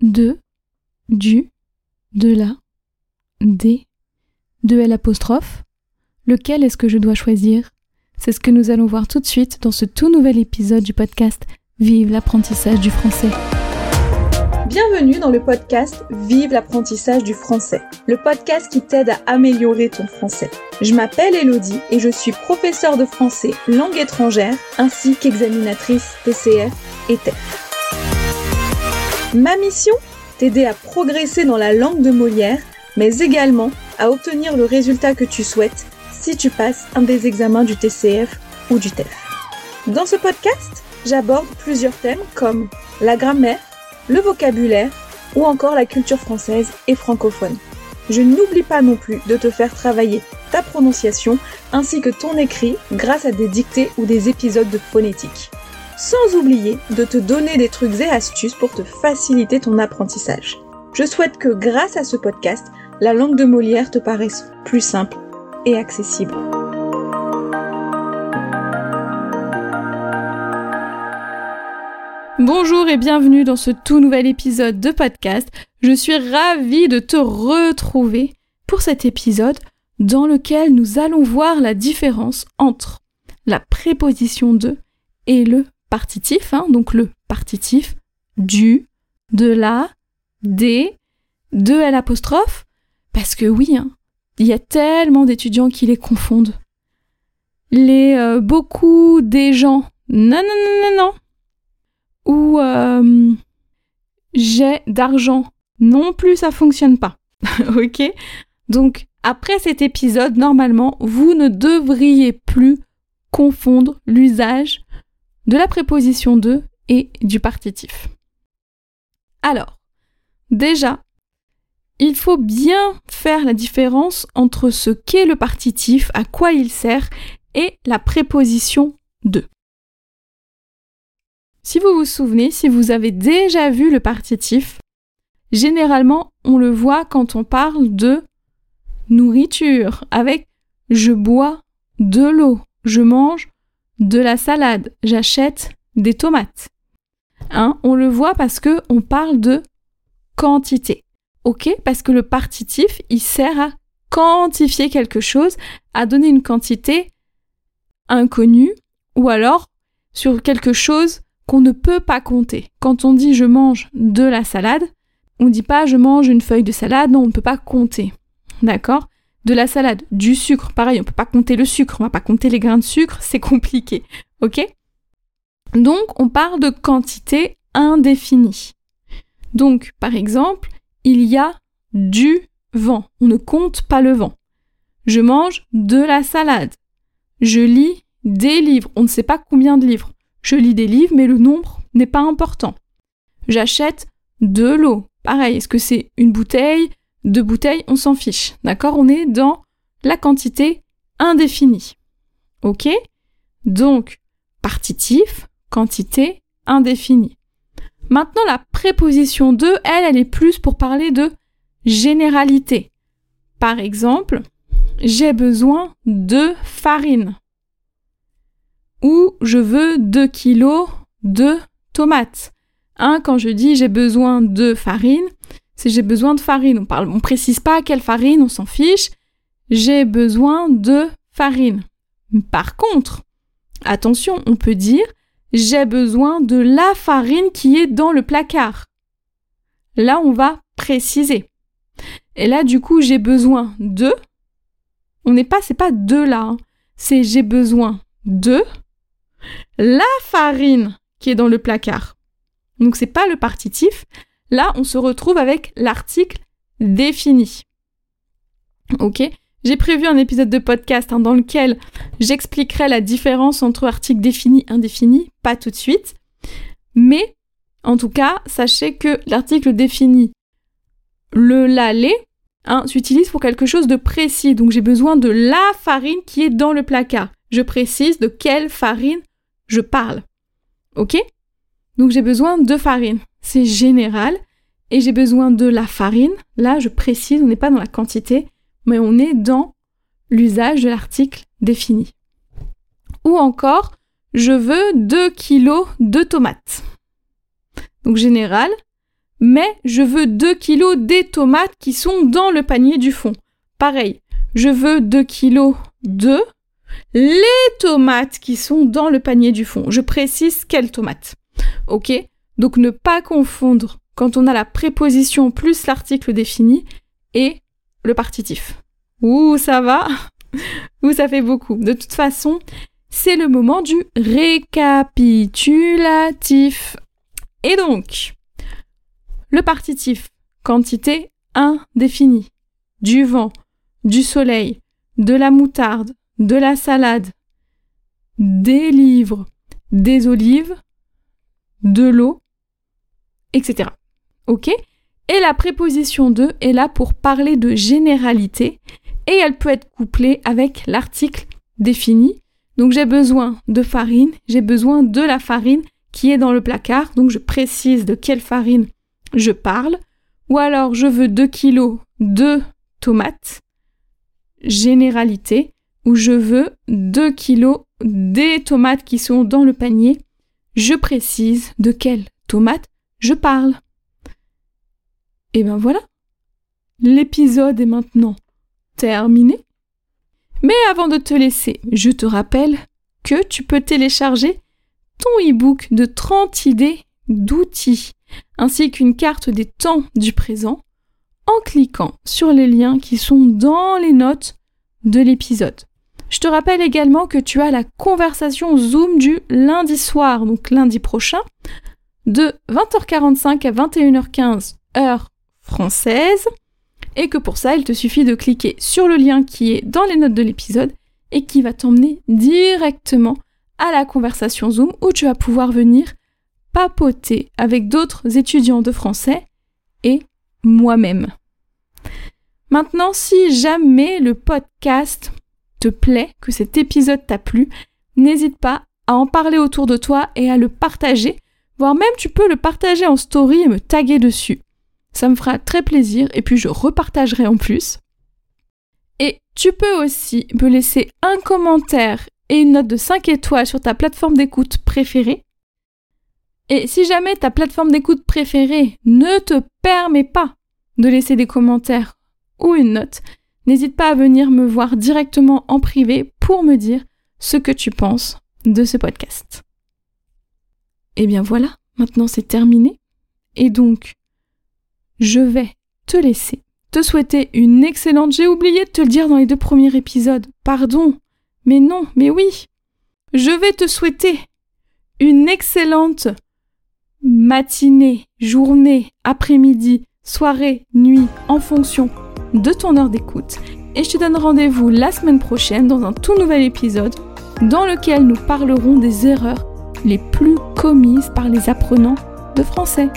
de, du, de la, des, de L. Lequel est-ce que je dois choisir? C'est ce que nous allons voir tout de suite dans ce tout nouvel épisode du podcast Vive l'apprentissage du français. Bienvenue dans le podcast Vive l'apprentissage du français, le podcast qui t'aide à améliorer ton français. Je m'appelle Elodie et je suis professeure de français langue étrangère ainsi qu'examinatrice TCF et TEF. Ma mission T'aider à progresser dans la langue de Molière, mais également à obtenir le résultat que tu souhaites si tu passes un des examens du TCF ou du TEF. Dans ce podcast, j'aborde plusieurs thèmes comme la grammaire, le vocabulaire ou encore la culture française et francophone. Je n'oublie pas non plus de te faire travailler ta prononciation ainsi que ton écrit grâce à des dictées ou des épisodes de phonétique sans oublier de te donner des trucs et astuces pour te faciliter ton apprentissage. Je souhaite que grâce à ce podcast, la langue de Molière te paraisse plus simple et accessible. Bonjour et bienvenue dans ce tout nouvel épisode de podcast. Je suis ravie de te retrouver pour cet épisode dans lequel nous allons voir la différence entre la préposition de et le partitif, hein, donc le partitif du, de la, des, de L parce que oui, hein, il y a tellement d'étudiants qui les confondent. Les euh, beaucoup des gens, non, non, non, non, non, ou euh, j'ai d'argent, non plus ça fonctionne pas. ok Donc, après cet épisode, normalement, vous ne devriez plus confondre l'usage de la préposition de et du partitif. Alors, déjà, il faut bien faire la différence entre ce qu'est le partitif, à quoi il sert, et la préposition de. Si vous vous souvenez, si vous avez déjà vu le partitif, généralement on le voit quand on parle de nourriture, avec je bois de l'eau, je mange de la salade, j'achète des tomates. Hein, on le voit parce que on parle de quantité. OK Parce que le partitif, il sert à quantifier quelque chose, à donner une quantité inconnue ou alors sur quelque chose qu'on ne peut pas compter. Quand on dit je mange de la salade, on ne dit pas je mange une feuille de salade, non, on ne peut pas compter. D'accord? De la salade, du sucre, pareil, on peut pas compter le sucre, on va pas compter les grains de sucre, c'est compliqué, ok? Donc on parle de quantité indéfinie. Donc par exemple, il y a du vent, on ne compte pas le vent. Je mange de la salade. Je lis des livres, on ne sait pas combien de livres. Je lis des livres, mais le nombre n'est pas important. J'achète de l'eau. Pareil, est-ce que c'est une bouteille, de bouteilles, on s'en fiche. D'accord? On est dans la quantité indéfinie. OK? Donc, partitif, quantité indéfinie. Maintenant, la préposition de, elle, elle est plus pour parler de généralité. Par exemple, j'ai besoin de farine. Ou je veux 2 kilos de tomates. Hein, quand je dis j'ai besoin de farine, c'est j'ai besoin de farine. On parle, on précise pas quelle farine, on s'en fiche. J'ai besoin de farine. Par contre, attention, on peut dire j'ai besoin de la farine qui est dans le placard. Là, on va préciser. Et là, du coup, j'ai besoin de. On n'est pas, c'est pas de là. Hein. C'est j'ai besoin de la farine qui est dans le placard. Donc c'est pas le partitif, Là, on se retrouve avec l'article défini. Ok J'ai prévu un épisode de podcast hein, dans lequel j'expliquerai la différence entre article défini et indéfini, pas tout de suite. Mais, en tout cas, sachez que l'article défini, le l'aller, hein, s'utilise pour quelque chose de précis. Donc j'ai besoin de la farine qui est dans le placard. Je précise de quelle farine je parle. Ok Donc j'ai besoin de farine c'est général. Et j'ai besoin de la farine. Là, je précise, on n'est pas dans la quantité, mais on est dans l'usage de l'article défini. Ou encore, je veux 2 kilos de tomates. Donc général, mais je veux 2 kilos des tomates qui sont dans le panier du fond. Pareil, je veux 2 kilos de les tomates qui sont dans le panier du fond. Je précise quelles tomates. Ok? Donc ne pas confondre quand on a la préposition plus l'article défini et le partitif. Ouh, ça va? Ouh, ça fait beaucoup. De toute façon, c'est le moment du récapitulatif. Et donc, le partitif, quantité indéfinie, du vent, du soleil, de la moutarde, de la salade, des livres, des olives, de l'eau, etc. Ok? Et la préposition de est là pour parler de généralité et elle peut être couplée avec l'article défini. Donc j'ai besoin de farine, j'ai besoin de la farine qui est dans le placard, donc je précise de quelle farine je parle. Ou alors je veux 2 kilos de tomates, généralité, ou je veux 2 kilos des tomates qui sont dans le panier. Je précise de quelles tomates je parle. Et ben voilà. L'épisode est maintenant terminé. Mais avant de te laisser, je te rappelle que tu peux télécharger ton e-book de 30 idées d'outils, ainsi qu'une carte des temps du présent, en cliquant sur les liens qui sont dans les notes de l'épisode. Je te rappelle également que tu as la conversation Zoom du lundi soir, donc lundi prochain, de 20h45 à 21h15 heure française, et que pour ça, il te suffit de cliquer sur le lien qui est dans les notes de l'épisode et qui va t'emmener directement à la conversation Zoom où tu vas pouvoir venir papoter avec d'autres étudiants de français et moi-même. Maintenant, si jamais le podcast te plaît, que cet épisode t'a plu, n'hésite pas à en parler autour de toi et à le partager, voire même tu peux le partager en story et me taguer dessus. Ça me fera très plaisir et puis je repartagerai en plus. Et tu peux aussi me laisser un commentaire et une note de 5 étoiles sur ta plateforme d'écoute préférée. Et si jamais ta plateforme d'écoute préférée ne te permet pas de laisser des commentaires ou une note, n'hésite pas à venir me voir directement en privé pour me dire ce que tu penses de ce podcast. Eh bien voilà, maintenant c'est terminé. Et donc, je vais te laisser, te souhaiter une excellente... J'ai oublié de te le dire dans les deux premiers épisodes. Pardon. Mais non, mais oui. Je vais te souhaiter une excellente matinée, journée, après-midi, soirée, nuit, en fonction de ton heure d'écoute. Et je te donne rendez-vous la semaine prochaine dans un tout nouvel épisode dans lequel nous parlerons des erreurs les plus commises par les apprenants de français.